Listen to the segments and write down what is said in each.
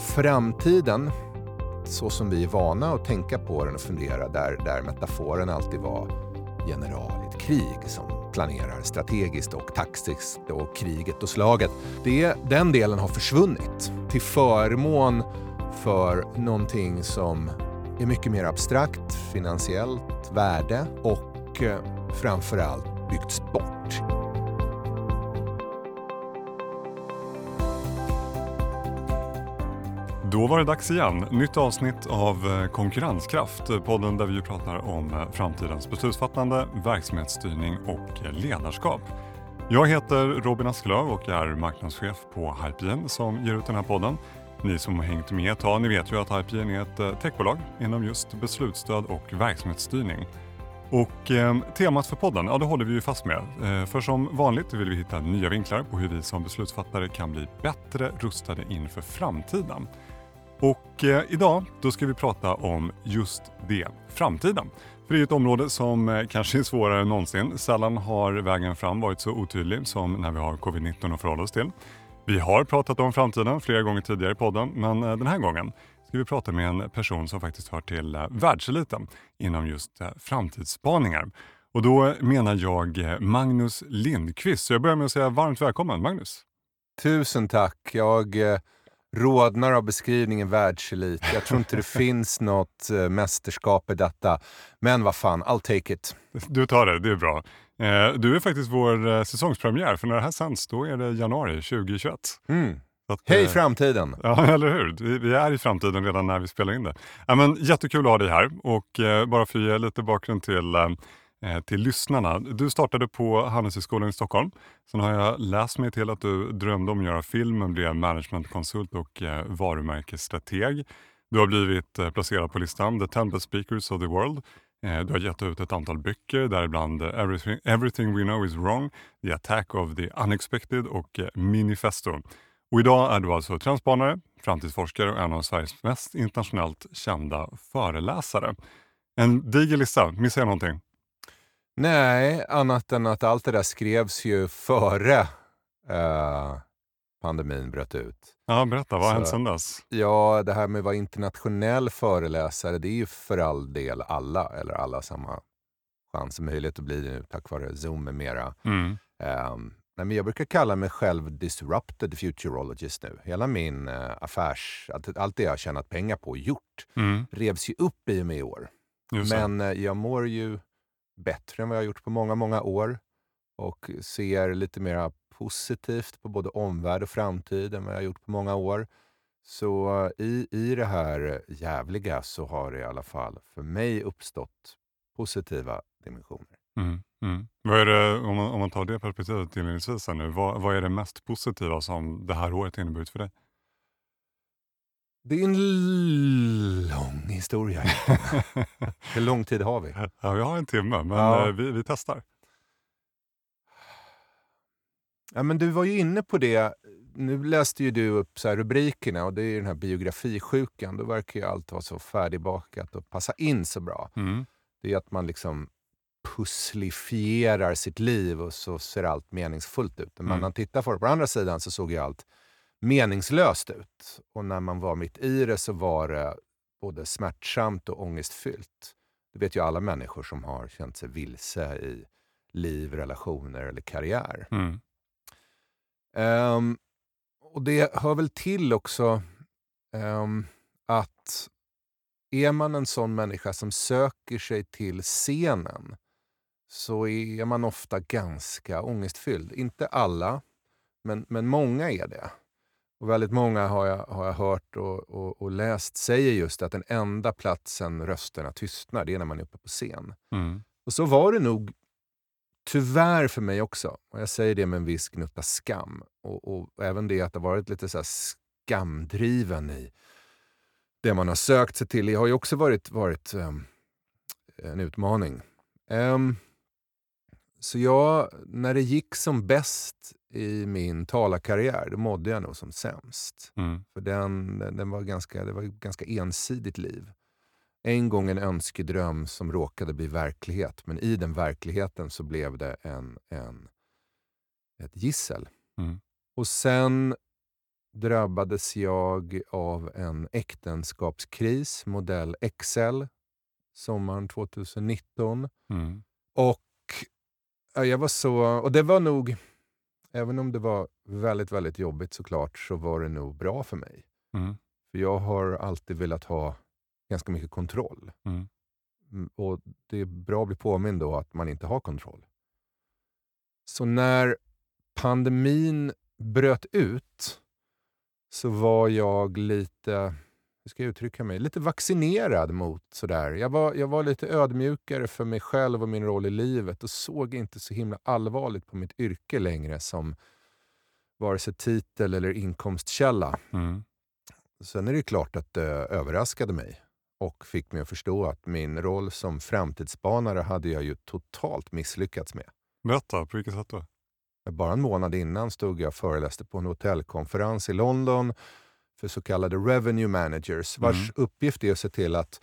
framtiden, så som vi är vana att tänka på den och fundera, där, där metaforen alltid var general i ett krig som planerar strategiskt och taktiskt och kriget och slaget. Det, den delen har försvunnit till förmån för någonting som är mycket mer abstrakt, finansiellt värde och eh, framförallt byggts bort. Då var det dags igen. Nytt avsnitt av eh, Konkurrenskraft, eh, podden där vi pratar om eh, framtidens beslutsfattande, verksamhetsstyrning och ledarskap. Jag heter Robin Asklöv och är marknadschef på Hypegen som ger ut den här podden. Ni som har hängt med ett tag, ni vet ju att Hypegen är ett techbolag inom just beslutsstöd och verksamhetsstyrning. Och eh, temat för podden, ja det håller vi ju fast med. Eh, för som vanligt vill vi hitta nya vinklar på hur vi som beslutsfattare kan bli bättre rustade inför framtiden. Och eh, idag då ska vi prata om just det, framtiden. För det är ett område som eh, kanske är svårare än någonsin. Sällan har vägen fram varit så otydlig som när vi har covid-19 att förhålla oss till. Vi har pratat om framtiden flera gånger tidigare i podden, men eh, den här gången ska vi prata med en person som faktiskt hör till eh, världseliten inom just eh, framtidsspaningar. Och då menar jag eh, Magnus Lindqvist. Så jag börjar med att säga varmt välkommen Magnus. Tusen tack. Jag eh, rodnar av beskrivningen världselit. Jag tror inte det finns något eh, mästerskap i detta. Men vad fan, I'll take it. Du tar det, det är bra. Eh, du är faktiskt vår eh, säsongspremiär, för när det här sänds då är det januari 2021. Mm. Att, Hej framtiden! Ja, eller hur? Vi, vi är i framtiden redan när vi spelar in det. Ja, men, jättekul att ha dig här och bara för att ge lite bakgrund till, Eh, till lyssnarna. Du startade på Handelshögskolan i Stockholm. Sen har jag läst mig till att du drömde om att göra film men blev managementkonsult och eh, varumärkesstrateg. Du har blivit eh, placerad på listan The 10 Speakers of the World. Du har gett ut ett antal böcker, däribland Everything, Everything We Know Is Wrong, The Attack of the Unexpected och Minifesto. Och idag är du alltså transpanare, framtidsforskare och en av Sveriges mest internationellt kända föreläsare. En diger lista, missar jag någonting? Nej, annat än att allt det där skrevs ju före eh, pandemin bröt ut. Ja, berätta, vad har hänt sedan dess? Ja, det här med att vara internationell föreläsare, det är ju för all del alla, eller alla samma chans och möjlighet att bli det nu tack vare Zoom med mera. Mm. Um, nej, men jag brukar kalla mig själv disrupted futurologist nu. Hela min uh, affärs, allt, allt det jag har tjänat pengar på och gjort Mm. revs ju upp i och med i år. Just. Men eh, jag mår ju bättre än vad jag har gjort på många, många år och ser lite mer positivt på både omvärld och framtid än vad jag har gjort på många år. Så eh, i, i det här jävliga så har det i alla fall för mig uppstått positiva dimensioner. Mm. Mm. Vad är det, om, man, om man tar det perspektivet inledningsvis nu, vad, vad är det mest positiva som det här året inneburit för dig? Det är en lång historia. Hur lång tid har vi? ja, vi har en timme, men Ja. eh, vi, vi testar. Ja, men du var ju inne på det. Nu läste ju du upp så rubrikerna och det är ju den här biografisjukan. Då verkar ju allt vara så färdigbakat och passa in så bra. Mm. Det är att man liksom pusslifierar sitt liv och så ser allt meningsfullt ut. Men Mm. när man tittar på det på andra sidan så såg ju allt meningslöst ut. Och när man var mitt i det så var det både smärtsamt och ångestfyllt. Det vet ju alla människor som har känt sig vilse i liv, relationer eller karriär. Mm. Ehm, och det hör väl till också ehm, att är man en sån människa som söker sig till scenen så är man ofta ganska ångestfylld. Inte alla, men, men många är det. Och väldigt många har jag, har jag hört och, och, och läst säger just att den enda platsen rösterna tystnar, det är när man är uppe på scen. Mm. Och så var det nog tyvärr för mig också. Och jag säger det med en viss gnutta skam. Och, och även det att det varit lite så här skamdriven i det man har sökt sig till. Det har ju också varit, varit ehm, en utmaning. Ehm, så jag, när det gick som bäst i min talarkarriär, då mådde jag nog som sämst. Mm. För den, den var ganska, det var ett ganska ensidigt liv. En gång en önskedröm som råkade bli verklighet, men i den verkligheten så blev det en, en, ett gissel. Mm. Och sen drabbades jag av en äktenskapskris, modell XL, sommaren 2019. Mm. Och ja, jag var så... Och det var nog... Även om det var väldigt, väldigt jobbigt såklart, så var det nog bra för mig. Mm. För jag har alltid velat ha ganska mycket kontroll. Mm. Mm, Och det är bra att bli påmind då att man inte har kontroll. Så när pandemin bröt ut så var jag lite, hur ska jag uttrycka mig, lite vaccinerad mot sådär. Jag var, jag var lite ödmjukare för mig själv och min roll i livet och såg inte så himla allvarligt på mitt yrke längre som vare sig titel eller inkomstkälla. Mm. Sen är det klart att det överraskade mig och fick mig att förstå att min roll som framtidsspanare hade jag ju totalt misslyckats med. Berätta, på vilket sätt då? Bara en månad innan stod jag och föreläste på en hotellkonferens i London för så kallade revenue managers vars Mm. uppgift är att se till att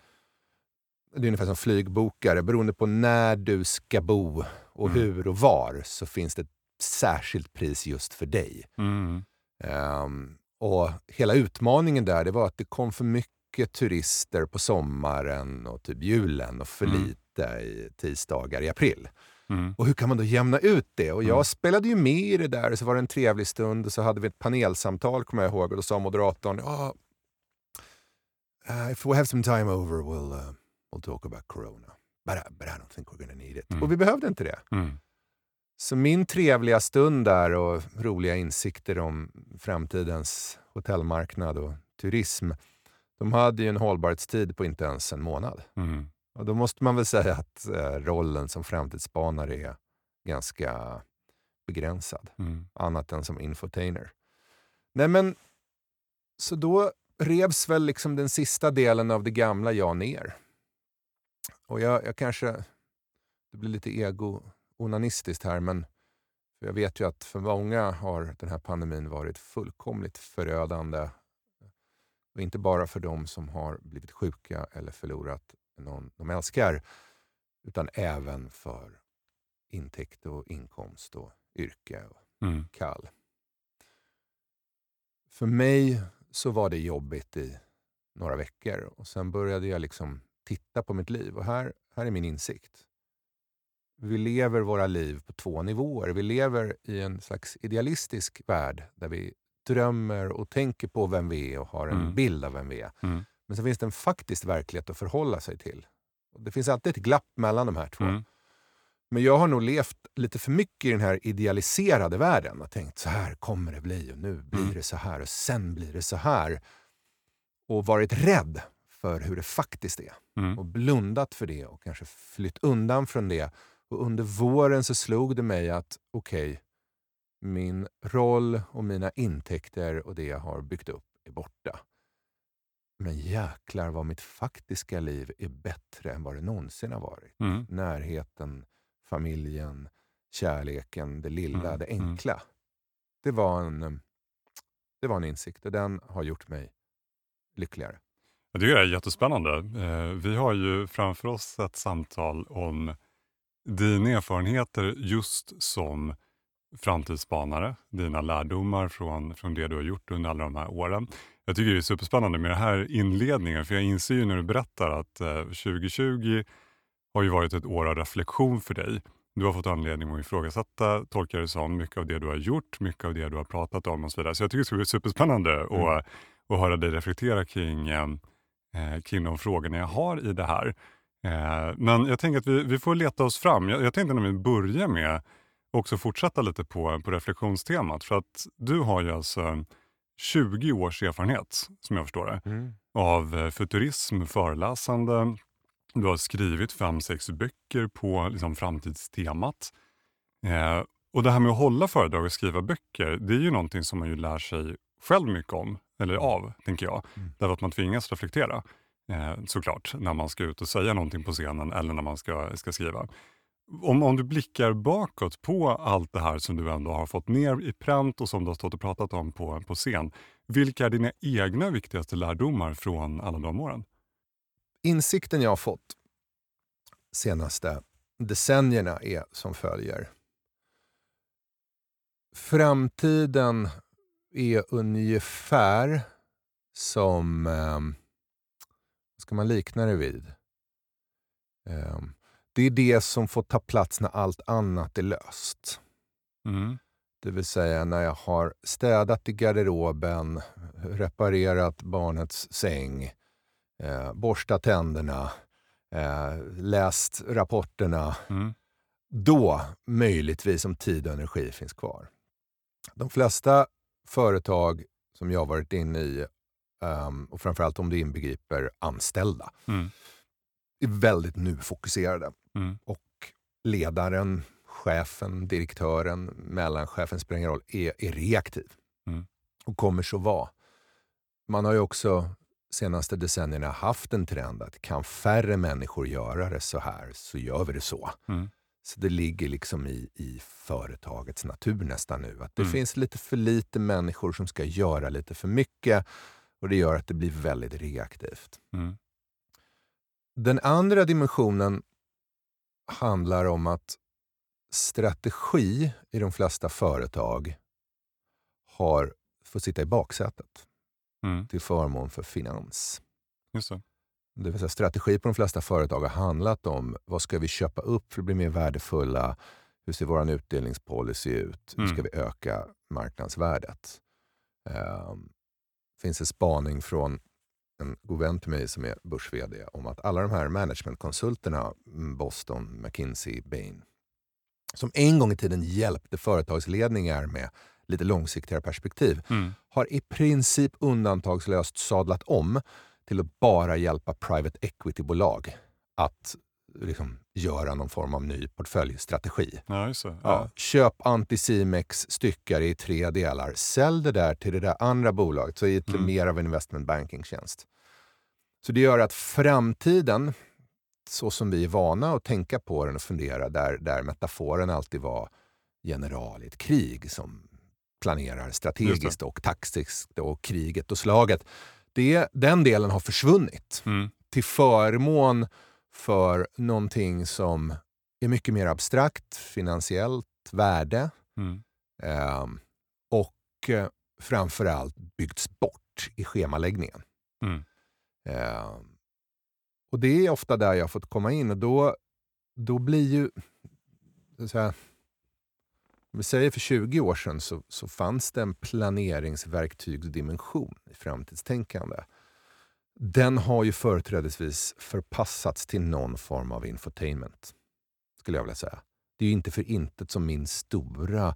det är ungefär som flygbokare. Beroende på när du ska bo och Mm. hur och var så finns det ett särskilt pris just för dig. Mm. Ehm, och hela utmaningen där det var att det kom för mycket turister på sommaren och typ julen och för Mm. lite i tisdagar i april. Mm. Och hur kan man då jämna ut det? Och jag Mm. spelade ju med i det där och så var det en trevlig stund och så hade vi ett panelsamtal kommer jag ihåg och då sa moderatorn "Ja, uh, if we have some time over we'll, uh, we'll talk about corona. But I, but I don't think we're gonna need it. Mm. Och vi behövde inte det. Mm. Så min trevliga stund där och roliga insikter om framtidens hotellmarknad och turism, de hade ju en hållbarhetstid på inte ens en månad. Mm. Och då måste man väl säga att eh, rollen som framtidsspanare är ganska begränsad, Mm. annat än som infotainer. Nej men, så då revs väl liksom den sista delen av det gamla jag ner. Och jag, jag kanske, det blir lite ego-onanistiskt här, men jag vet ju att för många har den här pandemin varit fullkomligt förödande. Och inte bara för de som har blivit sjuka eller förlorat någon de älskar, utan även för intäkt och inkomst och yrke och Mm. kall. För mig så var det jobbigt i några veckor och sen började jag liksom titta på mitt liv och här, här är min insikt. Vi lever våra liv på två nivåer. Vi lever i en slags idealistisk värld där vi drömmer och tänker på vem vi är och har en Mm. bild av vem vi är. Mm. Men så finns det en faktisk verklighet att förhålla sig till. Det finns alltid ett glapp mellan de här två. Mm. Men jag har nog levt lite för mycket i den här idealiserade världen och tänkt så här kommer det bli och nu blir Mm. det så här och sen blir det så här. Och varit rädd för hur det faktiskt är Mm. och blundat för det och kanske flytt undan från det. Och under våren så slog det mig att okej, min roll och mina intäkter och det jag har byggt upp är borta. Men jäklar vad mitt faktiska liv är bättre än vad det någonsin har varit. Mm. Närheten, familjen, kärleken, det lilla, Mm, det mm. enkla. Det, var en, eh, det var en insikt och den har gjort mig lyckligare. Det är jättespännande. Eh, Vi har ju framför oss ett samtal om dina erfarenheter just som framtidsspanare, dina lärdomar från, från det du har gjort under alla de här åren. Jag tycker det är superspännande med den här inledningen, för jag inser ju när du berättar att eh, 2020 har ju varit ett år av reflektion för dig. Du har fått anledning att ifrågasätta, tolkar det som, mycket av det du har gjort, mycket av det du har pratat om och så vidare. Så jag tycker det ska bli superspännande Mm. att, att höra dig reflektera kring, eh, eh, kring de frågorna jag har i det här. Eh, men jag tänker att vi, vi får leta oss fram. Jag, jag tänkte nämligen börja med också fortsätta lite på, på reflektionstemat. För att du har ju alltså 20 års erfarenhet, som jag förstår det, av eh, futurism, föreläsande. Du har skrivit fem, sex böcker på liksom, framtidstemat. Eh, och det här med att hålla föredrag och skriva böcker, det är ju någonting som man ju lär sig själv mycket om, eller av, tänker jag. Mm. Därför att man tvingas reflektera, eh, såklart, när man ska ut och säga någonting på scenen eller när man ska, ska skriva. Om, om du blickar bakåt på allt det här som du ändå har fått ner i pränt och som du har stått och pratat om på, på scen. Vilka är dina egna viktigaste lärdomar från alla de åren? Insikten jag har fått senaste decennierna är som följer. Framtiden är ungefär som... Eh, vad ska man likna det vid? Eh, det är det som får ta plats när allt annat är löst. Mm. Det vill säga när jag har städat i garderoben, reparerat barnets säng, eh, borstat tänderna, eh, läst rapporterna. Mm. Då, möjligtvis, om tid och energi finns kvar. De flesta företag som jag varit inne i, um, och framförallt om det inbegriper anställda, Mm. är väldigt nu-fokuserade. Mm. Och ledaren, chefen, direktören, mellanchefen, spelar ingen roll, är, är reaktiv. Mm. Och kommer så vara. Man har ju också senaste decennierna haft en trend att kan färre människor göra det så här, så gör vi det så. Mm. Så det ligger liksom i, i företagets natur nästan nu. Att det Mm. finns lite för lite människor som ska göra lite för mycket. Och det gör att det blir väldigt reaktivt. Mm. Den andra dimensionen handlar om att strategi i de flesta företag har får sitta i baksätet Mm. till förmån för finans. Just det. Det vill säga strategi på de flesta företag har handlat om vad ska vi köpa upp för att bli mer värdefulla? Hur ser vår utdelningspolicy ut? Hur ska Mm. vi öka marknadsvärdet? Um, finns en spaning från en god vän till mig som är börs om att alla de här managementkonsulterna, mm, Boston, McKinsey, Bain, som en gång i tiden hjälpte företagsledningar med lite långsiktigare perspektiv, Mm. har i princip undantagslöst sadlat om till att bara hjälpa private equity-bolag att liksom, göra någon form av ny portföljstrategi. Ja. Ja. Ja. Köp Anticimex, styckar i tre delar. Sälj det där till det där andra bolaget så är det Mm. mer av en investment banking-tjänst. Så det gör att framtiden, så som vi är vana att tänka på den och fundera, där, där metaforen alltid var general i ett krig som planerar strategiskt och taktiskt och kriget och slaget. Det, den delen har försvunnit Mm. till förmån för någonting som är mycket mer abstrakt, finansiellt värde Mm. eh, och eh, framförallt byggts bort i schemaläggningen. Mm. Eh, och det är ofta där jag har fått komma in och då, då blir ju... Så här, om vi säger för 20 år sedan så, så fanns det en planeringsverktygsdimension i framtidstänkande. Den har ju företrädesvis förpassats till någon form av infotainment. Skulle jag vilja säga. Det är ju inte för intet som min stora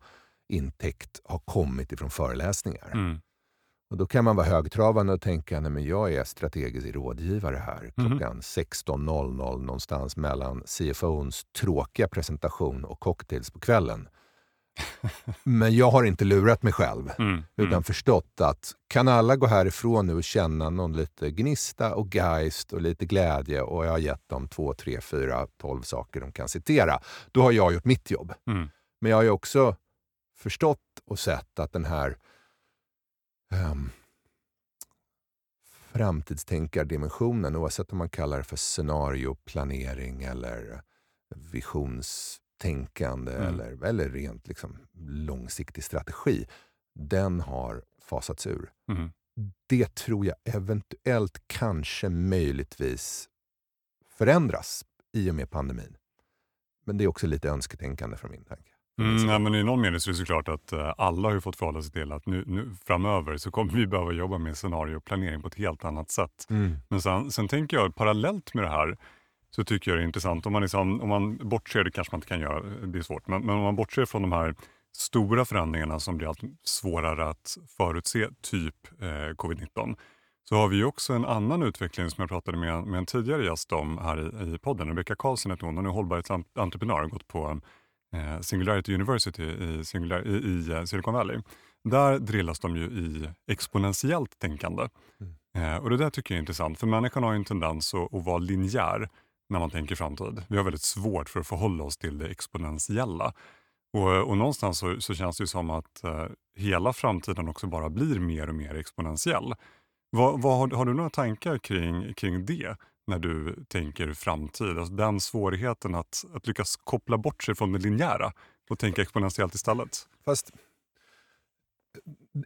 intäkt har kommit ifrån föreläsningar. Mm. Och Då kan man vara högtravande och tänka att jag är strategisk rådgivare här Mhm. klockan 16.00 någonstans mellan CFOns tråkiga presentation och cocktails på kvällen. Men jag har inte lurat mig själv Mm. utan Mm. förstått att kan alla gå härifrån nu och känna någon lite gnista och geist och lite glädje och jag har gett dem två, tre, fyra, tolv saker de kan citera. Då har jag gjort mitt jobb. Mm. Men jag har ju också förstått och sett att den här um, framtidstänkardimensionen, oavsett om man kallar det för scenarioplanering eller visionstänkande Mm. eller, eller rent liksom långsiktig strategi, den har fasats ur. Mm. Det tror jag eventuellt, kanske, möjligtvis förändras i och med pandemin. Men det är också lite önsketänkande från min tanke. Mm, ja, men I någon mening så är det såklart att eh, alla har fått förhålla sig till att nu, nu framöver så kommer vi behöva jobba med scenarioplanering på ett helt annat sätt. Men sen, sen tänker jag parallellt med det här så tycker jag det är intressant. Om man, liksom, om man bortser, det kanske man inte kan göra, det är svårt, men, men om man bortser från de här stora förändringarna som blir allt svårare att förutse, typ eh, covid-19, så har vi också en annan utveckling som jag pratade med, med en tidigare gäst om här i, i podden. Rebecka Karlsson heter hon, hon är hållbarhetsentreprenör och gått på eh, Singularity University i, Singular, i, i eh, Silicon Valley. Där drillas de ju i exponentiellt tänkande. Eh, och Det där tycker jag är intressant, för människan har ju en tendens att, att vara linjär när man tänker framtid. Vi har väldigt svårt för att förhålla oss till det exponentiella. Och, och någonstans så, så känns det som att eh, hela framtiden också bara blir mer och mer exponentiell. Vad, vad, har, har du några tankar kring, kring det när du tänker framtid? Alltså den svårigheten att, att lyckas koppla bort sig från det linjära och tänka exponentiellt istället. Fast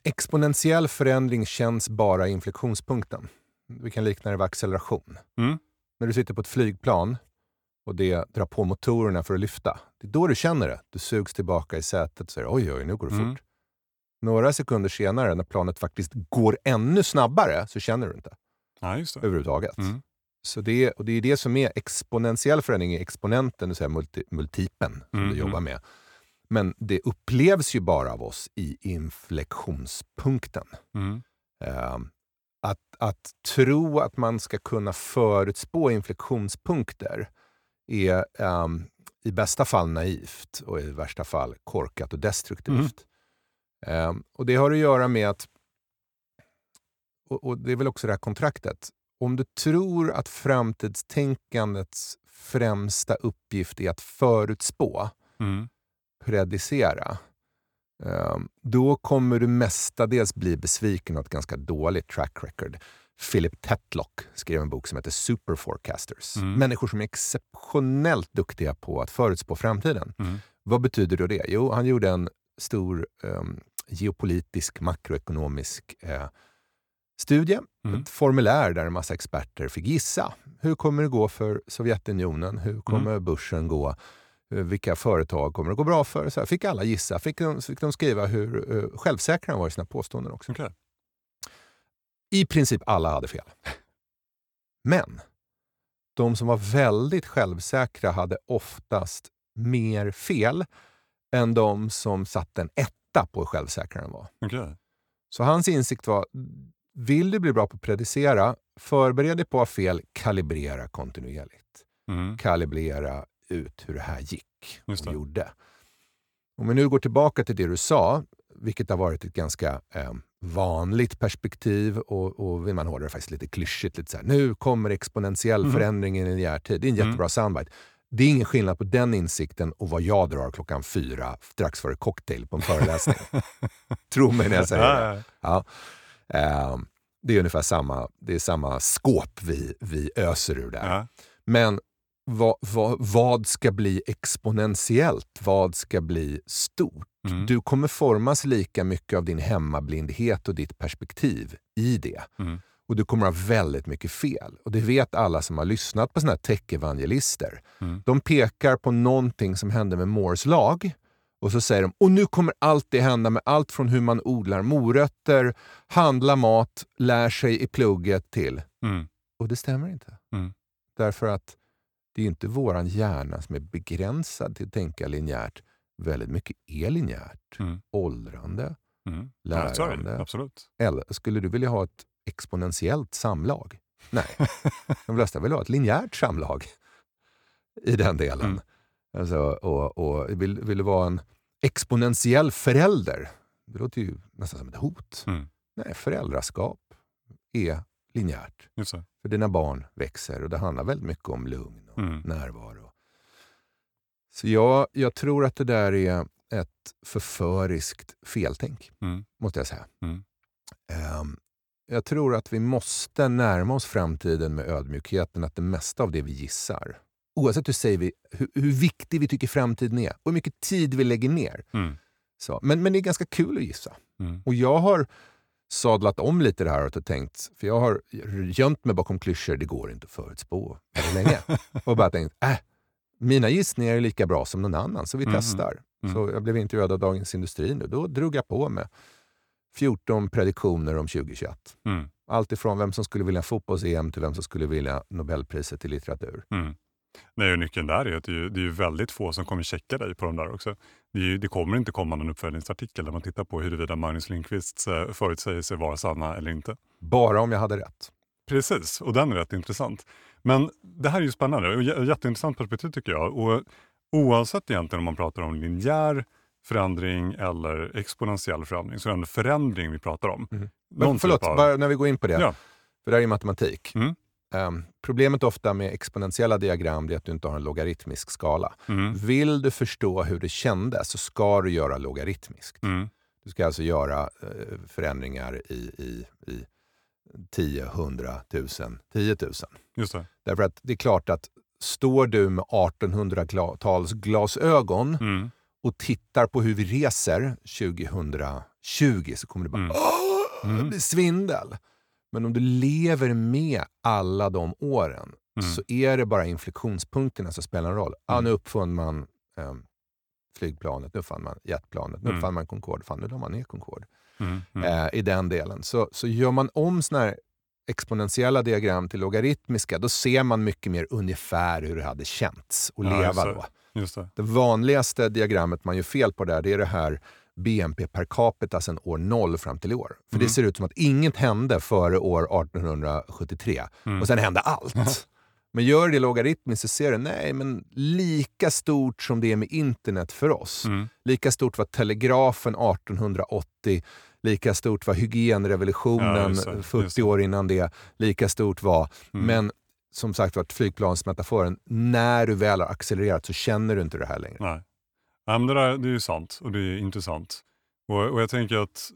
exponentiell förändring känns bara i inflektionspunkten. Vi kan likna det vid acceleration. Mm. När du sitter på ett flygplan och det drar på motorerna för att lyfta. Det är då du känner det. Du sugs tillbaka i sätet och säger oj, oj, nu går det Mm. fort. Några sekunder senare, när planet faktiskt går ännu snabbare, så känner du inte Ja, just det. överhuvudtaget. Mm. Så det, och det är det som är exponentiell förändring i exponenten, det vill multi, multipeln som Mm, du jobbar mm. med. Men det upplevs ju bara av oss i inflektionspunkten. Mm. Ehm, att, att tro att man ska kunna förutspå inflektionspunkter är ehm, i bästa fall naivt och i värsta fall korkat och destruktivt. Ehm, och Det har att göra med att, och, och det är väl också det här kontraktet, om du tror att framtidstänkandets främsta uppgift är att förutspå, Mm. predicera, då kommer du mestadels bli besviken och ha ett ganska dåligt track record. Philip Tetlock skrev en bok som heter Super Forecasters. Mm. Människor som är exceptionellt duktiga på att förutspå framtiden. Mm. Vad betyder då det? Jo, han gjorde en stor ehm, geopolitisk, makroekonomisk eh, studie. Mm. Ett formulär där en massa experter fick gissa. Hur kommer det gå för Sovjetunionen? Hur kommer börsen gå? Eh, Vilka företag kommer det gå bra för? Så här, fick alla gissa. Fick de, fick de skriva hur eh, självsäkra de var i sina påståenden också. Okej. I princip alla hade fel. Men de som var väldigt självsäkra hade oftast mer fel än de som satte en etta på hur självsäkra de var. Okej. Så hans insikt var, vill du bli bra på att predicera, förbered dig på att ha fel, kalibrera kontinuerligt. Mm. Kalibrera ut hur det här gick och gjorde. Om vi nu går tillbaka till det du sa, vilket har varit ett ganska eh, vanligt perspektiv och, och vill man hålla det faktiskt lite klyschigt, lite så här, nu kommer exponentiell Mhm. förändring i linjär tid. Det är en Mm. jättebra soundbite. Det är ingen skillnad på den insikten och vad jag drar klockan fyra strax före cocktail på en föreläsning. Tro mig när jag säger det. Ja. Ehm, det är ungefär samma, det är samma skåp vi, vi öser ur där. ja. Men vad, vad, vad ska bli exponentiellt? Vad ska bli stort? Mm. Du kommer formas lika mycket av din hemmablindhet och ditt perspektiv i det. Mm. Och du kommer ha väldigt mycket fel. Och det vet alla som har lyssnat på såna här tech-evangelister. Mm. De pekar på någonting som hände med Moores lag och så säger de och nu kommer allt det hända med allt från hur man odlar morötter, handlar mat, lär sig i plugget till. Mm. Och det stämmer inte. Mm. Därför att det är inte våran hjärna som är begränsad till att tänka linjärt. Väldigt mycket är linjärt. Mm. Åldrande. Mm. Ja. Lärande. Absolut. Eller skulle du vilja ha ett exponentiellt samlag? Nej. De flesta vill ha ett linjärt samlag i den delen. Mm. Alltså, och, och vill, vill du vara en exponentiell förälder? Det låter ju nästan som ett hot. Mm. Nej, föräldraskap är linjärt. För dina barn växer och det handlar väldigt mycket om lugn och Mm. närvaro. Så jag, jag tror att det där är ett förföriskt feltänk, Mm. måste jag säga. Mm. Ehm, jag tror att vi måste närma oss framtiden med ödmjukheten att det mesta av det vi gissar, oavsett hur, säger vi, hur, hur viktig vi tycker framtiden är och hur mycket tid vi lägger ner. Mm. Så, men, men det är ganska kul att gissa. Mm. Och jag har sadlat om lite det här och tänkt, för jag har gömt mig bakom klyschor, det går inte att förutspå länge. och bara tänkt, äh, mina gissningar är lika bra som någon annan, så vi Mhm. testar. Mm. Så jag blev intervjuad av Dagens Industri nu. Då drog jag på med 14 prediktioner om 2021. Mm. Allt ifrån vem som skulle vilja fotbolls-EM till vem som skulle vilja Nobelpriset i litteratur. Mm. Nej, och nyckeln där är att det är, ju, det är väldigt få som kommer checka dig på de där också. Det, kommer inte komma någon uppföljningsartikel där man tittar på huruvida Magnus Lindqvists eh, förutsägelser var sanna eller inte. Bara om jag hade rätt. Precis, och den är rätt intressant. Men det här är ju spännande och jä- jätteintressant perspektiv tycker jag. Och oavsett egentligen om man pratar om linjär förändring eller exponentiell förändring så är det ändå förändring vi pratar om. Någon Men förlåt, typ av- bara när vi går in på det. Ja. För det här är ju matematik. Mm. Ehm, problemet ofta med exponentiella diagram är att du inte har en logaritmisk skala. Mm. Vill du förstå hur det kändes så ska du göra logaritmiskt. Mm. Du ska alltså göra eh, förändringar i, i, i 10, 100, 1000, 10 000. Just det. Därför att det är klart att står du med 1800-tals glasögon Mm. och tittar på hur vi reser 20 så kommer du bara Mm. åh, det Mm. blir svindel. Men om du lever med alla de åren Mm. så är det bara inflektionspunkterna som spelar en roll. Ja, Mm. nu uppfann man um, flygplanet, nu uppfann man jetplanet, nu Mm. uppfann man Concorde, fan nu la man ner Concorde. Mm. Mm. Eh, I den delen. Så, så gör man om såna här exponentiella diagram till logaritmiska, då ser man mycket mer ungefär hur det hade känts att Ja, just leva det. då. Just det. Det vanligaste diagrammet man gör fel på där, det är det här BNP per capita sedan år 0 fram till i år. För Mm. det ser ut som att inget hände före år 1873 Mm. och sen hände allt. Men gör det logaritmiskt så ser du, nej men lika stort som det är med internet för oss. Mm. Lika stort var telegrafen 1880, lika stort var Ja, hygienrevolutionen just det, just 40 det. år innan det, lika stort var Mm. men som sagt var flygplansmetaforen, när du väl har accelererat så känner du inte det här längre. Nej. Ja, men det, där, det är ju sant och det är intressant. Och, och jag tänker att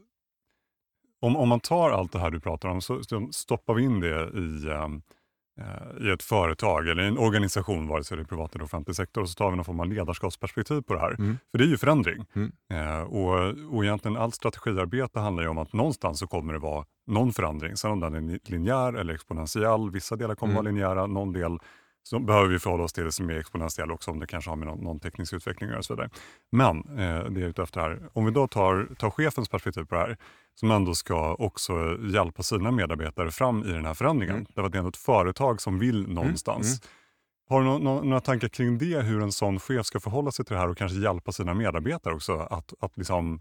om, om man tar allt det här du pratar om så så stoppar vi in det i, ehm, eh, i ett företag eller i en organisation, vare sig det är privat eller offentlig sektor, och så tar vi någon form av ledarskapsperspektiv på det här. Mm. För det är ju förändring. Mm. Eh, och, och egentligen allt strategiarbete handlar ju om att någonstans så kommer det vara någon förändring. Sen om den är linjär eller exponentiell, vissa delar kommer Mm. vara linjära, någon del så behöver vi förhålla oss till det som är exponentiell också om det kanske har med någon, någon teknisk utveckling att göra och så vidare. Men eh, det är ute efter här, om vi då tar, tar chefens perspektiv på det här, som ändå ska också hjälpa sina medarbetare fram i den här förändringen. Mm. Därför att det är ändå ett företag som vill någonstans. mm. Har du nå- nå- några tankar kring det, hur en sån chef ska förhålla sig till det här och kanske hjälpa sina medarbetare också att, att liksom,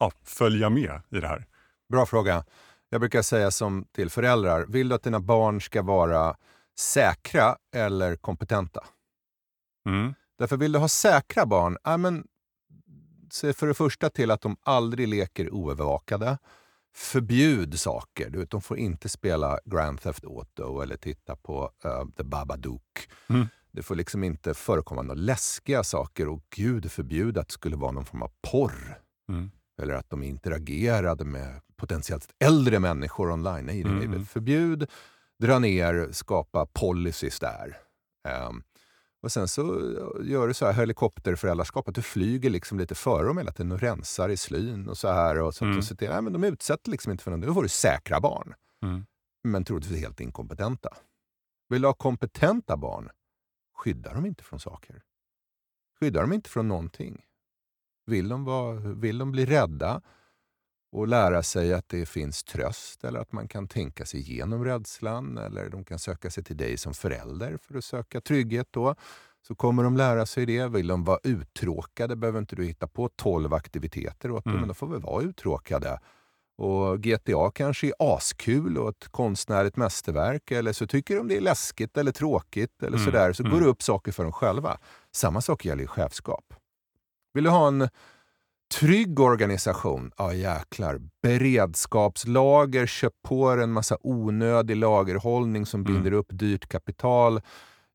ja, följa med i det här? Bra fråga. Jag brukar säga som till föräldrar, vill du att dina barn ska vara säkra eller kompetenta? Mm. Därför vill du ha säkra barn, ja, men, se för det första till att de aldrig leker oövervakade. Förbjud saker. Du vet, de får inte spela Grand Theft Auto eller titta på uh, The Babadook. Mm. Det får liksom inte förekomma några läskiga saker och gud förbjuda att det skulle vara någon form av porr. Mm. Eller att de interagerade med potentiellt äldre människor online. Nej, nej. Mm. Förbjud, dra ner, skapa policies där. Ehm, och sen så gör du så här helikopterföräldraskap, att du flyger liksom lite före dem hela tiden och rensar i slyn och så här. Och så Mm. att nej, men de utsätter liksom inte för någonting. Då får du säkra barn, Mm. men troligtvis helt inkompetenta. Vill du ha kompetenta barn, skydda dem inte från saker. Skydda dem inte från någonting. Vill de, vara, vill de bli rädda och lära sig att det finns tröst eller att man kan tänka sig igenom rädslan eller de kan söka sig till dig som förälder för att söka trygghet då. Så kommer de lära sig det. Vill de vara uttråkade behöver inte du hitta på 12 aktiviteter åt dem, Mm. men de får väl vara uttråkade. Och GTA kanske är askul och ett konstnärligt mästerverk eller så tycker de det är läskigt eller tråkigt eller Mm, sådär. Så mm. går det upp saker för dem själva. Samma sak gäller i chefskap. Vill du ha en trygg organisation? Ja jäklar. Beredskapslager, köp på en massa onödig lagerhållning som Mm. binder upp dyrt kapital.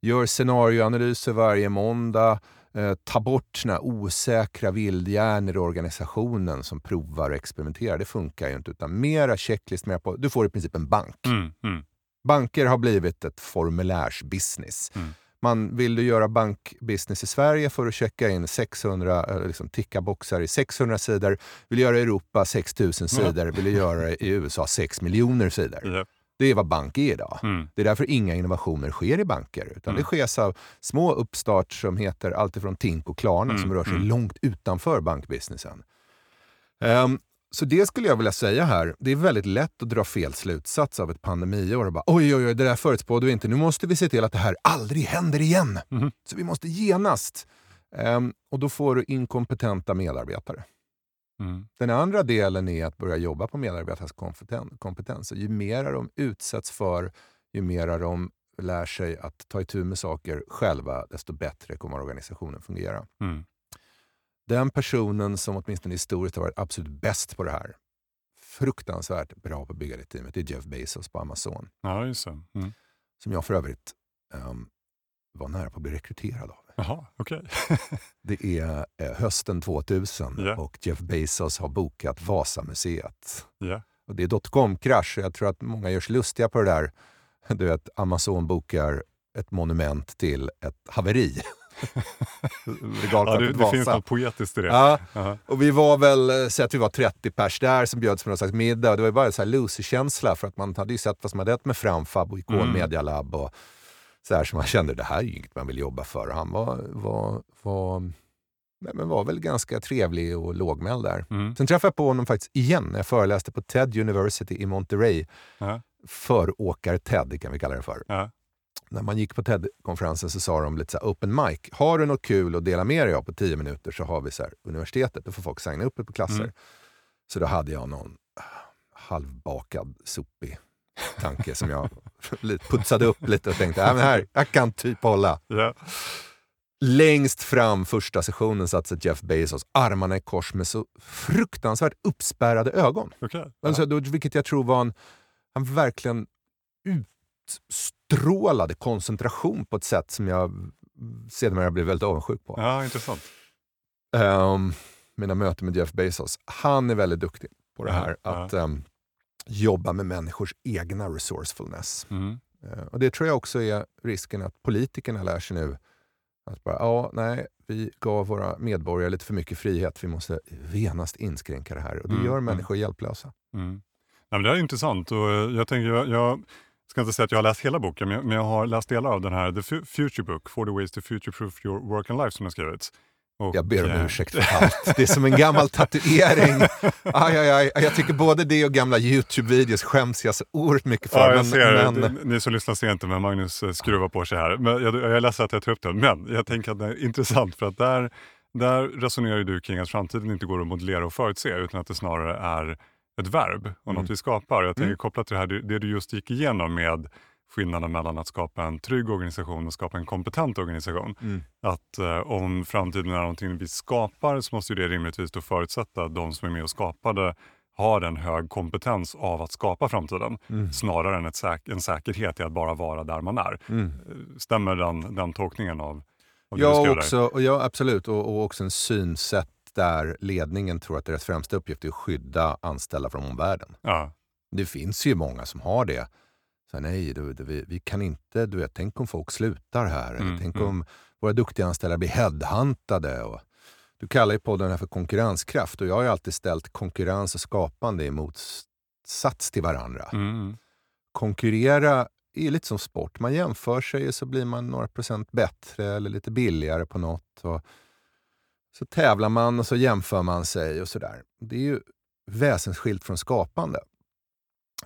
Gör scenarioanalyser varje måndag. Eh, ta bort såna osäkra vildhjärnor i organisationen som provar och experimenterar. Det funkar ju inte. Utan mera checklist, mera på. Du får i princip en bank. Mm. Mm. Banker har blivit ett formulärsbusiness. Mm. Man vill du göra bankbusiness i Sverige för att checka in 600, eller liksom ticka boxar i 600 sidor. Vill du göra i Europa 6000 Ja. sidor. Vill du göra i USA 6 miljoner sidor. Det är vad bank är idag. Mm. Det är därför inga innovationer sker i banker. Utan Mm. det sker av små uppstart som heter alltifrån Tink och Klarna Mm, som rör sig mm. långt utanför bankbusinessen. Ehm, så det skulle jag vilja säga här. Det är väldigt lätt att dra fel slutsats av ett pandemiår och bara oj, oj, oj, det där förutspådde vi inte. Nu måste vi se till att det här aldrig händer igen. Mhm. Så vi måste genast. Ehm, och då får du inkompetenta medarbetare. Mm. Den andra delen är att börja jobba på medarbetares kompeten- kompetens. Ju mer de utsätts för, ju mer de lär sig att ta itu med saker själva, desto bättre kommer organisationen fungera. Mm. Den personen som åtminstone historiskt har varit absolut bäst på det här, fruktansvärt bra på att bygga det teamet, det är Jeff Bezos på Amazon. Ja, just. Mm. Som jag för övrigt ehm, var nära på att bli rekryterad av. Jaha, okej. Det är eh, hösten 2000 Ja. och Jeff Bezos har bokat Vasamuseet. Ja. Och det är dotcom-krasch. Jag tror att många gör sig lustiga på det där. Du vet, Amazon bokar ett monument till ett haveri. ja, det, det finns något poetiskt i det. Ja. Uh-huh. Och vi var väl, eh, säg att vi var 30 pers där som bjöds på någon slags middag. Och det var ju bara en loser-känsla för att man hade ju sett vad som hade hänt med Framfab och Icon mm. Media Lab. Och så här, så man kände det här är ju inget man vill jobba för. Och han var, var, var, nej, men var väl ganska trevlig och lågmäld där. Mm. Sen träffade jag på honom faktiskt igen när jag föreläste på TED University i Monterey. Uh-huh. Föråkar-TED kan vi kalla det för. Uh-huh när man gick på TED-konferensen så sa de lite så open mic. Har du något kul att dela med dig av på tio minuter så har vi så här, universitetet. Då får folk signa upp på klasser. Mm. Så då hade jag någon äh, halvbakad, sopig tanke som jag putsade upp lite och tänkte, äh, men här, jag kan typ hålla. Yeah. Längst fram första sessionen satt sig Jeff Bezos, armarna i kors med så fruktansvärt uppspärrade ögon. Okay. Alltså, då, vilket jag tror var en... Han verkligen ut utstrålade koncentration på ett sätt som jag sedermera blev väldigt avundsjuk på. Ja, intressant. Um, mina möten med Jeff Bezos. Han är väldigt duktig på det här. Ja, att ja. Um, jobba med människors egna resourcefulness. Mm. Uh, och Det tror jag också är risken att politikerna lär sig nu. Att bara, ja, nej, vi gav våra medborgare lite för mycket frihet. Vi måste genast inskränka det här. Och det mm. gör mm. människor hjälplösa. Mm. Ja, men det är intressant. Och jag, tänker, jag, jag ska inte säga att jag har läst hela boken, men jag, men har läst delar av den här The Future Book, 40 Ways to Future-Proof Your Work and Life som har skrivits. Och, jag ber om äh... ursäkt för allt. Det är som en gammal tatuering. Aj, aj, aj. Jag tycker både det och gamla YouTube-videos skäms jag så oerhört mycket för. Ja, jag men, ser, men... Ni som lyssnar ser inte, men Magnus eh, skruvar på sig här. Men jag, jag är ledsen att jag tar upp den, men jag tänker att det är intressant för att där, där resonerar du kring att framtiden inte går att modellera och förutse, utan att det snarare är ett verb och mm. något vi skapar. Jag tänker mm. kopplat till det här, det du just gick igenom med skillnaden mellan att skapa en trygg organisation och skapa en kompetent organisation. Mm. Att eh, om framtiden är någonting vi skapar så måste det rimligtvis då förutsätta att de som är med och skapade har en hög kompetens av att skapa framtiden mm. snarare än säk en säkerhet i att bara vara där man är. Mm. Eh, stämmer den, den tolkningen av, av ja, också, och ja, absolut. Och, och också en synsätt där ledningen tror att deras främsta uppgift är att skydda anställda från omvärlden. Ja. Det finns ju många som har det. Så nej, du, du, vi, vi, kan inte, du vet, tänk om folk slutar här. Mm, tänk mm. om våra duktiga anställda blir headhuntade. Och, du kallar ju podden här för konkurrenskraft och jag har ju alltid ställt konkurrens och skapande i motsats till varandra. Mm. Konkurrera är lite som sport. Man jämför sig och så blir man några procent bättre eller lite billigare på något. Och så tävlar man och så jämför man sig och sådär. Det är ju väsensskilt från skapande.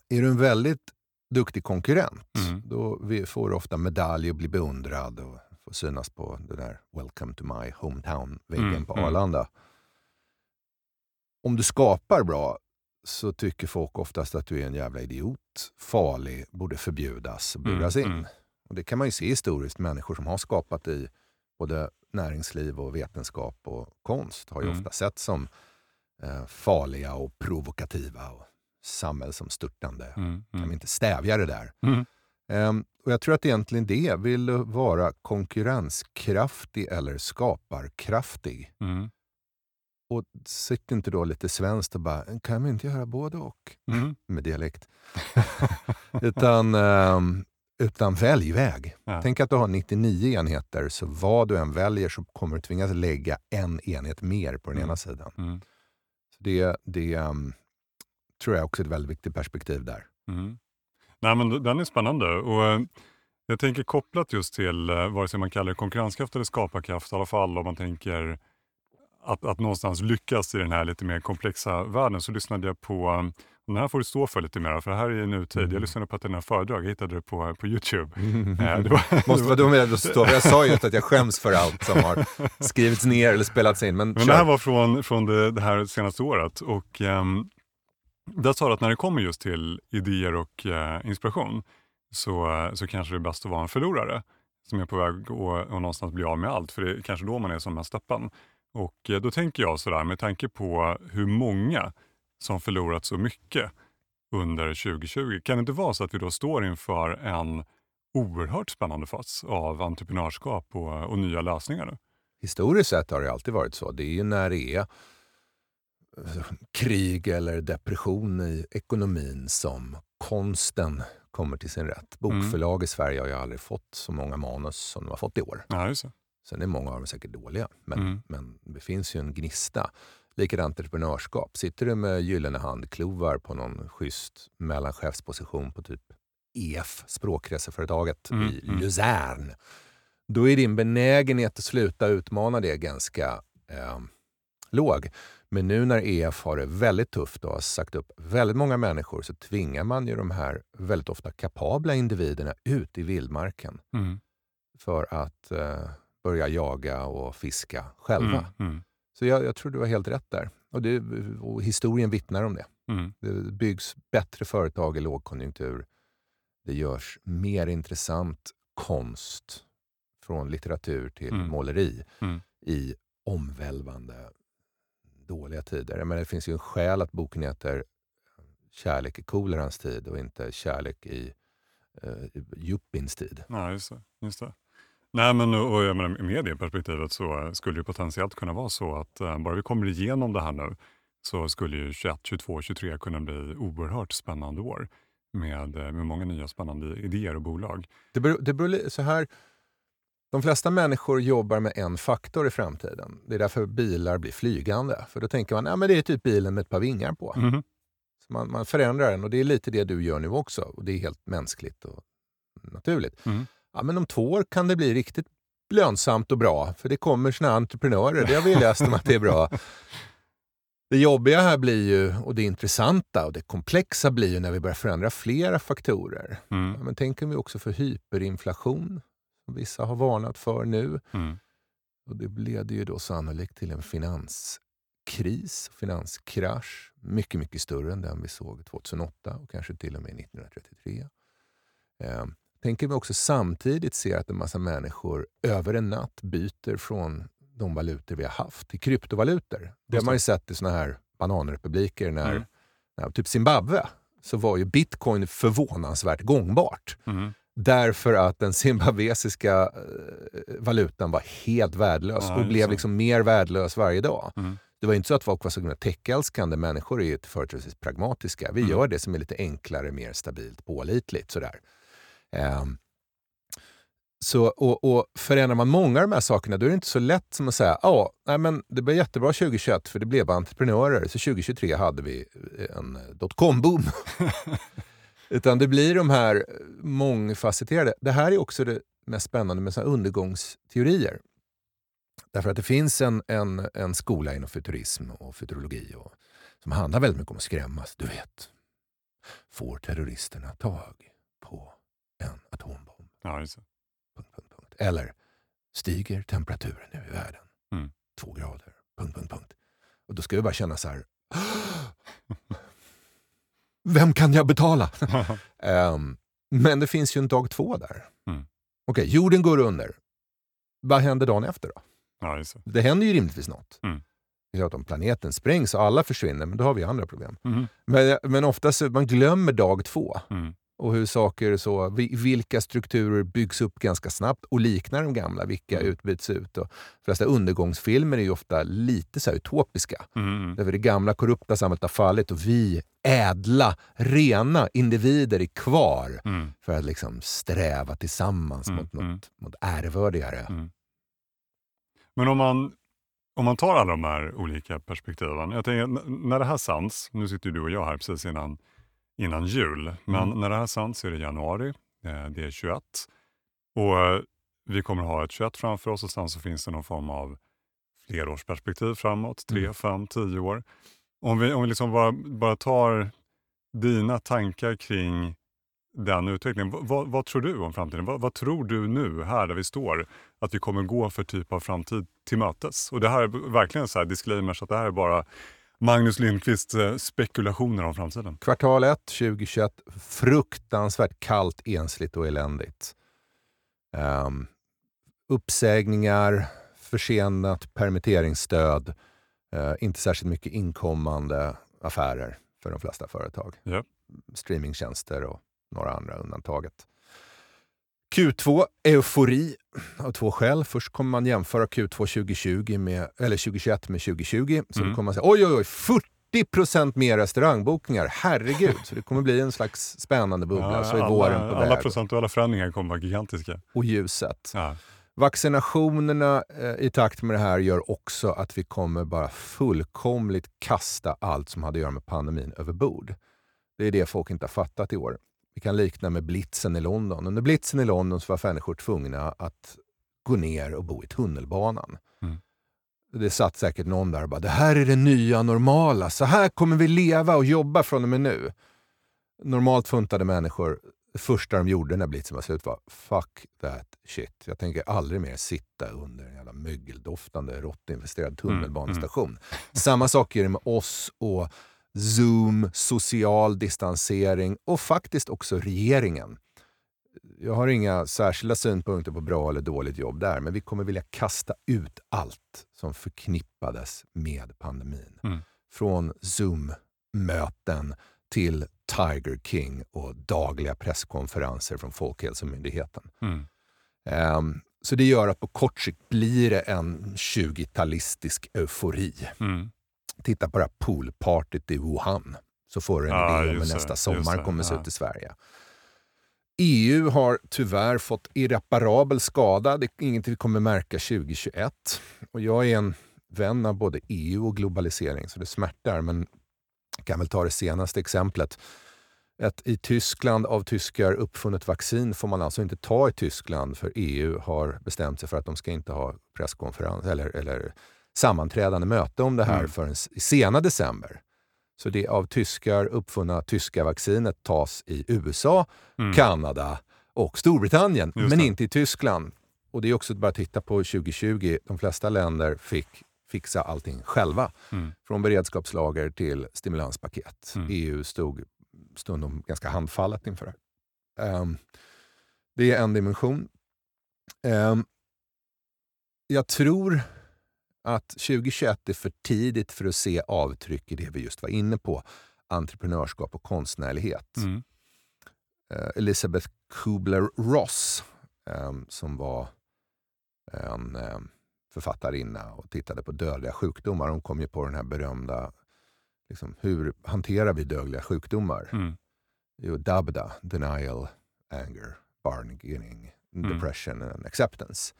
Är du en väldigt duktig konkurrent, mm. då får du ofta medalj och blir beundrad och får synas på den där “Welcome to my hometown”-väggen mm. på mm. Arlanda. Om du skapar bra så tycker folk oftast att du är en jävla idiot, farlig, borde förbjudas och buras mm. in. Mm. Och Det kan man ju se historiskt. Människor som har skapat i både näringsliv och vetenskap och konst har ju mm. ofta sett som eh, farliga och provokativa och samhällsomstörtande. Mm. Mm. Kan vi inte stävja det där? Um, och Jag tror att egentligen det, vill du vara konkurrenskraftig eller skaparkraftig? Mm. Och sitt inte då lite svenskt och bara, kan vi inte göra både och? Mm. Med dialekt. Utan um, utan välj väg. Ja. Tänk att du har 99 enheter, så vad du än väljer så kommer du tvingas lägga en enhet mer på den mm. ena sidan. Mm. Så det det um, tror jag också är ett väldigt viktigt perspektiv där. Mm. Nej, men den är spännande. Och, uh, jag tänker kopplat just till, uh, vare sig man kallar det konkurrenskraft eller skaparkraft, i alla fall om man tänker att, att någonstans lyckas i den här lite mer komplexa världen, så lyssnade jag på um, den här får du stå för lite mer, för det här är nutid. Mm. Jag lyssnade på ett dina föredrag, jag hittade det på, på Youtube. Mm. det var, Måste vara du med att stå Jag sa ju att jag skäms för allt som har skrivits ner eller spelats in. Men, men det här var från, från det, det här senaste året. Och um, där sa du att när det kommer just till idéer och uh, inspiration så, så kanske det är bäst att vara en förlorare som är på väg att och någonstans bli av med allt, för det är kanske då man är som mest öppen. Och uh, då tänker jag sådär, med tanke på hur många som förlorat så mycket under 2020. Kan det inte vara så att vi då står inför en oerhört spännande fas av entreprenörskap och, och nya lösningar? Historiskt sett har det alltid varit så. Det är ju när det är eh, krig eller depression i ekonomin som konsten kommer till sin rätt. Bokförlag mm. i Sverige har ju aldrig fått så många manus som de har fått i år. Ja, Sen är många av dem säkert dåliga, men, Mm. men det finns ju en gnista. Likadant entreprenörskap. Sitter du med gyllene handklovar på någon schysst mellanchefsposition på typ EF, språkreseföretaget Mm, i mm. Luzern, då är din benägenhet att sluta utmana det ganska eh, låg. Men nu när EF har det väldigt tufft och har sagt upp väldigt många människor så tvingar man ju de här väldigt ofta kapabla individerna ut i vildmarken Mm. för att eh, börja jaga och fiska själva. Mm. Så jag, jag tror du har helt rätt där. Och, det, och historien vittnar om det. Mm. Det byggs bättre företag i lågkonjunktur. Det görs mer intressant konst från litteratur till Mm. måleri Mm. i omvälvande dåliga tider. Menar, det finns ju en skäl att boken heter Kärlek i kolerans tid och inte Kärlek i eh, yuppins tid. Ja, just det. Just det. Nej, men och jag menar, med det perspektivet så skulle det potentiellt kunna vara så att eh, bara vi kommer igenom det här nu så skulle ju 21, 22, 23 kunna bli oerhört spännande år med, eh, med många nya spännande idéer och bolag. Det beror, det beror så här, de flesta människor jobbar med en faktor i framtiden. Det är därför bilar blir flygande. För då tänker man men det är typ bilen med ett par vingar på. Mhm. Så man, man förändrar den och det är lite det du gör nu också. Och Det är helt mänskligt och naturligt. Mm. Ja, men om två år kan det bli riktigt lönsamt och bra. För det kommer såna entreprenörer. Det har vi läst om att det är bra. Det jobbiga här blir ju, och det intressanta och det komplexa blir ju när vi börjar förändra flera faktorer. Ja, Mm. men tänker vi också för hyperinflation, som vissa har varnat för nu. Mm. Och det leder ju då sannolikt till en finanskris, finanskrasch, mycket, mycket större än den vi såg 2008 och kanske till och med 1933. Tänker vi också samtidigt se att en massa människor över en natt byter från de valutor vi har haft till kryptovalutor. Det har man ju sett i såna här bananrepubliker när, Mm. när typ Zimbabwe, så var ju bitcoin förvånansvärt gångbart. Mm. Därför att den zimbabwesiska eh, valutan var helt värdelös Ja, och blev liksom mer värdelös varje dag. Mm. Det var inte så att folk var så täckälskande. Människor är ju företrädesvis pragmatiska. Vi Mm. gör det som är lite enklare, mer stabilt, pålitligt. Sådär. Ehm, så, och, och förändrar man många av de här sakerna då är det inte så lätt som att säga ja, nej, men det blev jättebra 2021 för det blev entreprenörer. Så 2023 hade vi en dotcom-boom. Utan det blir de här mångfacetterade. Det här är också det mest spännande med såna undergångsteorier. Därför att det finns en, en, en skola inom futurism och futurologi och, som handlar väldigt mycket om att skrämmas. Du vet, får terroristerna tag på en atombomb? Ja. Punkt, punkt, punkt. Eller stiger temperaturen nu i världen? Mm. Två grader. Punkt, punkt, punkt. Och då ska vi bara känna så här. Vem kan jag betala? Ehm, men det finns ju en dag två där. Mm. Okej, jorden går under. Vad händer dagen efter då? ja, det. Det händer ju rimligtvis något. Mm. Det är klart, om planeten sprängs och alla försvinner, men då har vi andra problem. Mhm. Men, men oftast man glömmer dag två Mm. Och hur saker så, vi- vilka strukturer byggs upp ganska snabbt och liknar de gamla, vilka Mm. utbyts ut. Och de flesta undergångsfilmer är ju ofta lite så utopiska. Mm. Därför det gamla korrupta samhället har fallit och vi ädla, rena individer är kvar Mm. för att liksom sträva tillsammans Mm, mot något mm. mot ärevördigare. Mm. Men om man, om man tar alla de här olika perspektiven. Jag tänker, när det här sanns, nu sitter du och jag här precis innan, innan jul, men Mm. när det här så är det januari, eh, det är 21 och eh, vi kommer ha ett 21 framför oss och sen så finns det någon form av flerårsperspektiv framåt, 3, Mm. 5, 10 år. Om vi, om vi liksom bara, bara tar dina tankar kring den utvecklingen. Vad, vad, vad tror du om framtiden? Vad, vad tror du nu, här där vi står, att vi kommer gå för typ av framtid till mötes? Och det här är verkligen så här disclaimers att det här är bara Magnus Lindqvists eh, spekulationer om framtiden. Kvartal 1 2021, fruktansvärt kallt, ensligt och eländigt. Um, uppsägningar, försenat permitteringsstöd, eh, inte särskilt mycket inkommande affärer för de flesta företag. Ja. Streamingtjänster och några andra undantaget. Q2, eufori av två skäl. Först kommer man jämföra Q2 2020 med, eller 2021 med 2020. Så Mm. kommer man säga oj, oj, oj, 40% mer restaurangbokningar. Herregud! Så det kommer bli en slags spännande bubbla. så är alla, våren på alla väg. procentuella förändringar kommer vara gigantiska. Och ljuset. Ja. Vaccinationerna eh, i takt med det här gör också att vi kommer bara fullkomligt kasta allt som hade att göra med pandemin över bord. Det är det folk inte har fattat i år. Vi kan likna med blitzen i London. Under blitzen i London så var människor tvungna att gå ner och bo i tunnelbanan. Mm. Det satt säkert någon där och bara, det här är det nya normala. Så här kommer vi leva och jobba från och med nu. Normalt funtade människor, det första de gjorde när blitzen var slut var fuck that shit. Jag tänker aldrig mer sitta under en jävla mögeldoftande råttinvesterad tunnelbanestation. Mm. Mm. Samma sak är det med oss och Zoom, social distansering och faktiskt också regeringen. Jag har inga särskilda synpunkter på bra eller dåligt jobb där, men vi kommer vilja kasta ut allt som förknippades med pandemin. Mm. Från Zoom-möten till Tiger King och dagliga presskonferenser från Folkhälsomyndigheten. Mm. Um, så det gör att på kort sikt blir det en 20-talistisk eufori. Mm titta på det här poolpartyt i Wuhan. Så får du en ja, idé om hur nästa sommar kommer se ut i Sverige. EU har tyvärr fått irreparabel skada. Det är ingenting vi kommer märka 2021. Och jag är en vän av både EU och globalisering, så det smärtar. Men jag kan väl ta det senaste exemplet. Ett i Tyskland av tyskar uppfunnet vaccin får man alltså inte ta i Tyskland för EU har bestämt sig för att de ska inte ha presskonferens eller, eller sammanträdande möte om det här mm. förrän i sena december. Så det av tyskar uppfunna tyska vaccinet tas i USA, mm. Kanada och Storbritannien, men inte i Tyskland. Och det är också bara att titta på 2020. De flesta länder fick fixa allting själva. Mm. Från beredskapslager till stimulanspaket. Mm. EU stod stundom ganska handfallet inför det. Um, det är en dimension. Um, jag tror att 2021 är för tidigt för att se avtryck i det vi just var inne på, entreprenörskap och konstnärlighet. Mm. Uh, Elizabeth Kubler-Ross, um, som var en um, författarinna och tittade på dödliga sjukdomar. Hon kom ju på den här berömda, liksom, hur hanterar vi dödliga sjukdomar? Mm. Jo, DABDA, denial, anger, bargaining, mm. depression and acceptance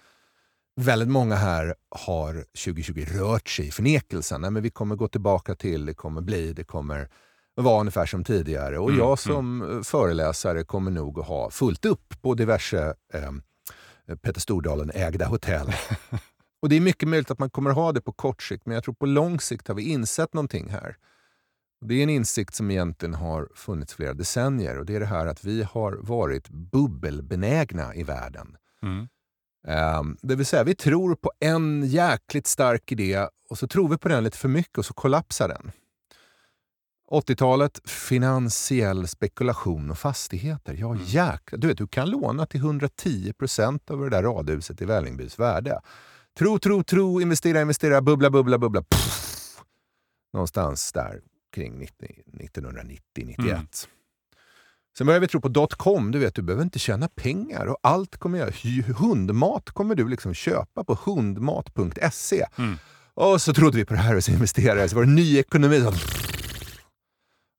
väldigt många här har 2020 rört sig i förnekelsen. Nej, men vi kommer gå tillbaka till, det kommer bli, det kommer vara ungefär som tidigare. Och mm, jag mm. som mm. föreläsare kommer nog att ha fullt upp på diverse eh, Peter Stordalen-ägda hotell. och det är mycket möjligt att man kommer ha det på kort sikt, men jag tror på lång sikt har vi insett någonting här. Det är en insikt som egentligen har funnits flera decennier och det är det här att vi har varit bubbelbenägna i världen. Mm. Um, det vill säga, vi tror på en jäkligt stark idé och så tror vi på den lite för mycket och så kollapsar den. 80-talet, finansiell spekulation och fastigheter. Ja, mm. jäklar. Du vet, du kan låna till 110 procent av det där radhuset i Vällingbys värde. Tro, tro, tro, investera, investera, bubbla, bubbla, bubbla. Pff. Någonstans där kring 1990, 91. Mm. Sen börjar vi tro på dotcom. Du vet, du behöver inte tjäna pengar och allt kommer jag... Hundmat kommer du liksom köpa på hundmat.se. Mm. Och så trodde vi på det här och så investerade Så var det ny ekonomi. Så...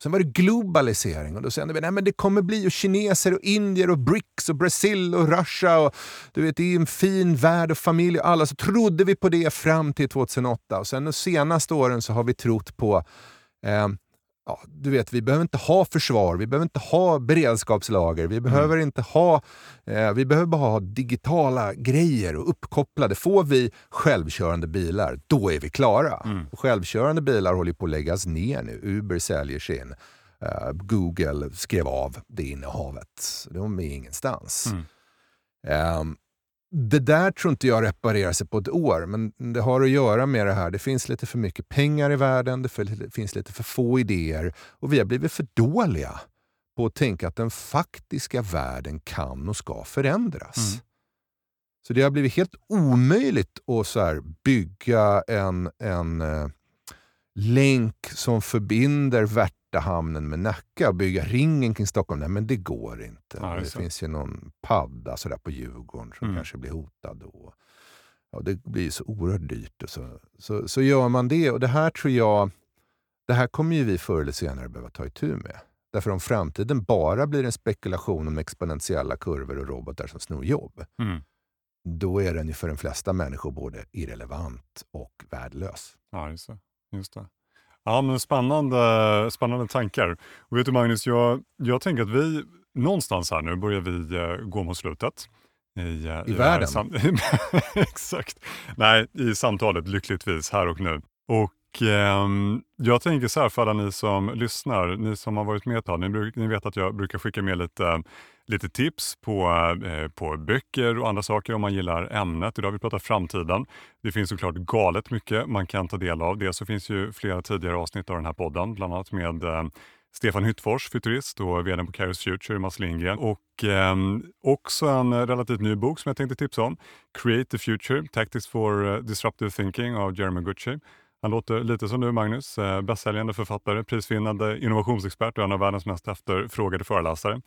Sen var det globalisering och då kände vi att det kommer bli och kineser och indier och BRICS och Brasil och Russia. Och, du vet, det är en fin värld och familj och alla. Så trodde vi på det fram till 2008 och sen de senaste åren så har vi trott på eh, ja, du vet, vi behöver inte ha försvar, vi behöver inte ha beredskapslager, vi behöver mm. inte ha, eh, vi behöver bara ha digitala grejer och uppkopplade. Får vi självkörande bilar, då är vi klara. Mm. självkörande bilar håller på att läggas ner nu. Uber säljer sin. Uh, Google skrev av det innehavet. De är ingenstans. Mm. Um, det där tror inte jag reparerar sig på ett år, men det har att göra med det här. Det finns lite för mycket pengar i världen, det finns lite för få idéer och vi har blivit för dåliga på att tänka att den faktiska världen kan och ska förändras. Mm. Så det har blivit helt omöjligt att så bygga en, en uh, länk som förbinder hamnen med Nacka och bygga ringen kring Stockholm. Nej, men det går inte. Ja, det, det finns ju någon padda sådär på Djurgården som mm. kanske blir hotad då. Ja, det blir så oerhört dyrt. Och så, så, så gör man det. Och det här tror jag, det här kommer ju vi förr eller senare behöva ta itu med. Därför om framtiden bara blir en spekulation om exponentiella kurvor och robotar som snor jobb, mm. då är den ju för de flesta människor både irrelevant och värdelös. Ja, just det. Just det. Ja, men spännande, spännande tankar. Och vet du Magnus, jag, jag tänker att vi någonstans här nu börjar vi uh, gå mot slutet. I, uh, I, I världen? Exakt. Nej, i samtalet lyckligtvis här och nu. Och eh, jag tänker så här för alla ni som lyssnar, ni som har varit med ett tag, ni, ni vet att jag brukar skicka med lite lite tips på, eh, på böcker och andra saker om man gillar ämnet. Idag har vi pratat framtiden. Det finns såklart galet mycket man kan ta del av. Dels så finns ju flera tidigare avsnitt av den här podden, bland annat med eh, Stefan Hyttfors, futurist och vd på Kairos Future, Mats Lindgren. Och eh, också en eh, relativt ny bok som jag tänkte tipsa om. Create the Future, Tactics for eh, Disruptive Thinking av Jeremy Gucci. Han låter lite som du Magnus, eh, bästsäljande författare, prisvinnande innovationsexpert och en av världens mest efterfrågade föreläsare.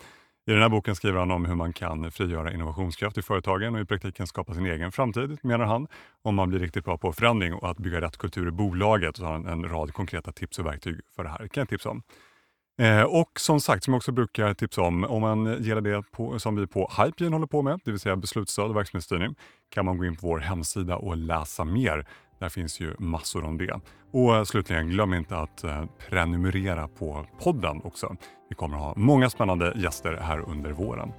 I den här boken skriver han om hur man kan frigöra innovationskraft i företagen och i praktiken skapa sin egen framtid, menar han, om man blir riktigt bra på förändring och att bygga rätt kultur i bolaget. Så har han en rad konkreta tips och verktyg för det här. Det kan jag tipsa om. Eh, och som sagt, som jag också brukar tipsa om, om man gillar det på, som vi på Hypegen håller på med, det vill säga beslutsstöd och verksamhetsstyrning, kan man gå in på vår hemsida och läsa mer. Där finns ju massor om det. Och slutligen, glöm inte att eh, prenumerera på podden också. Vi kommer att ha många spännande gäster här under våren.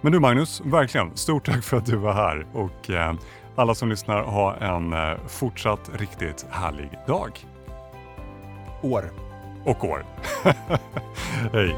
Men du Magnus, verkligen stort tack för att du var här och eh, alla som lyssnar, ha en eh, fortsatt riktigt härlig dag. År. Och år. Hej.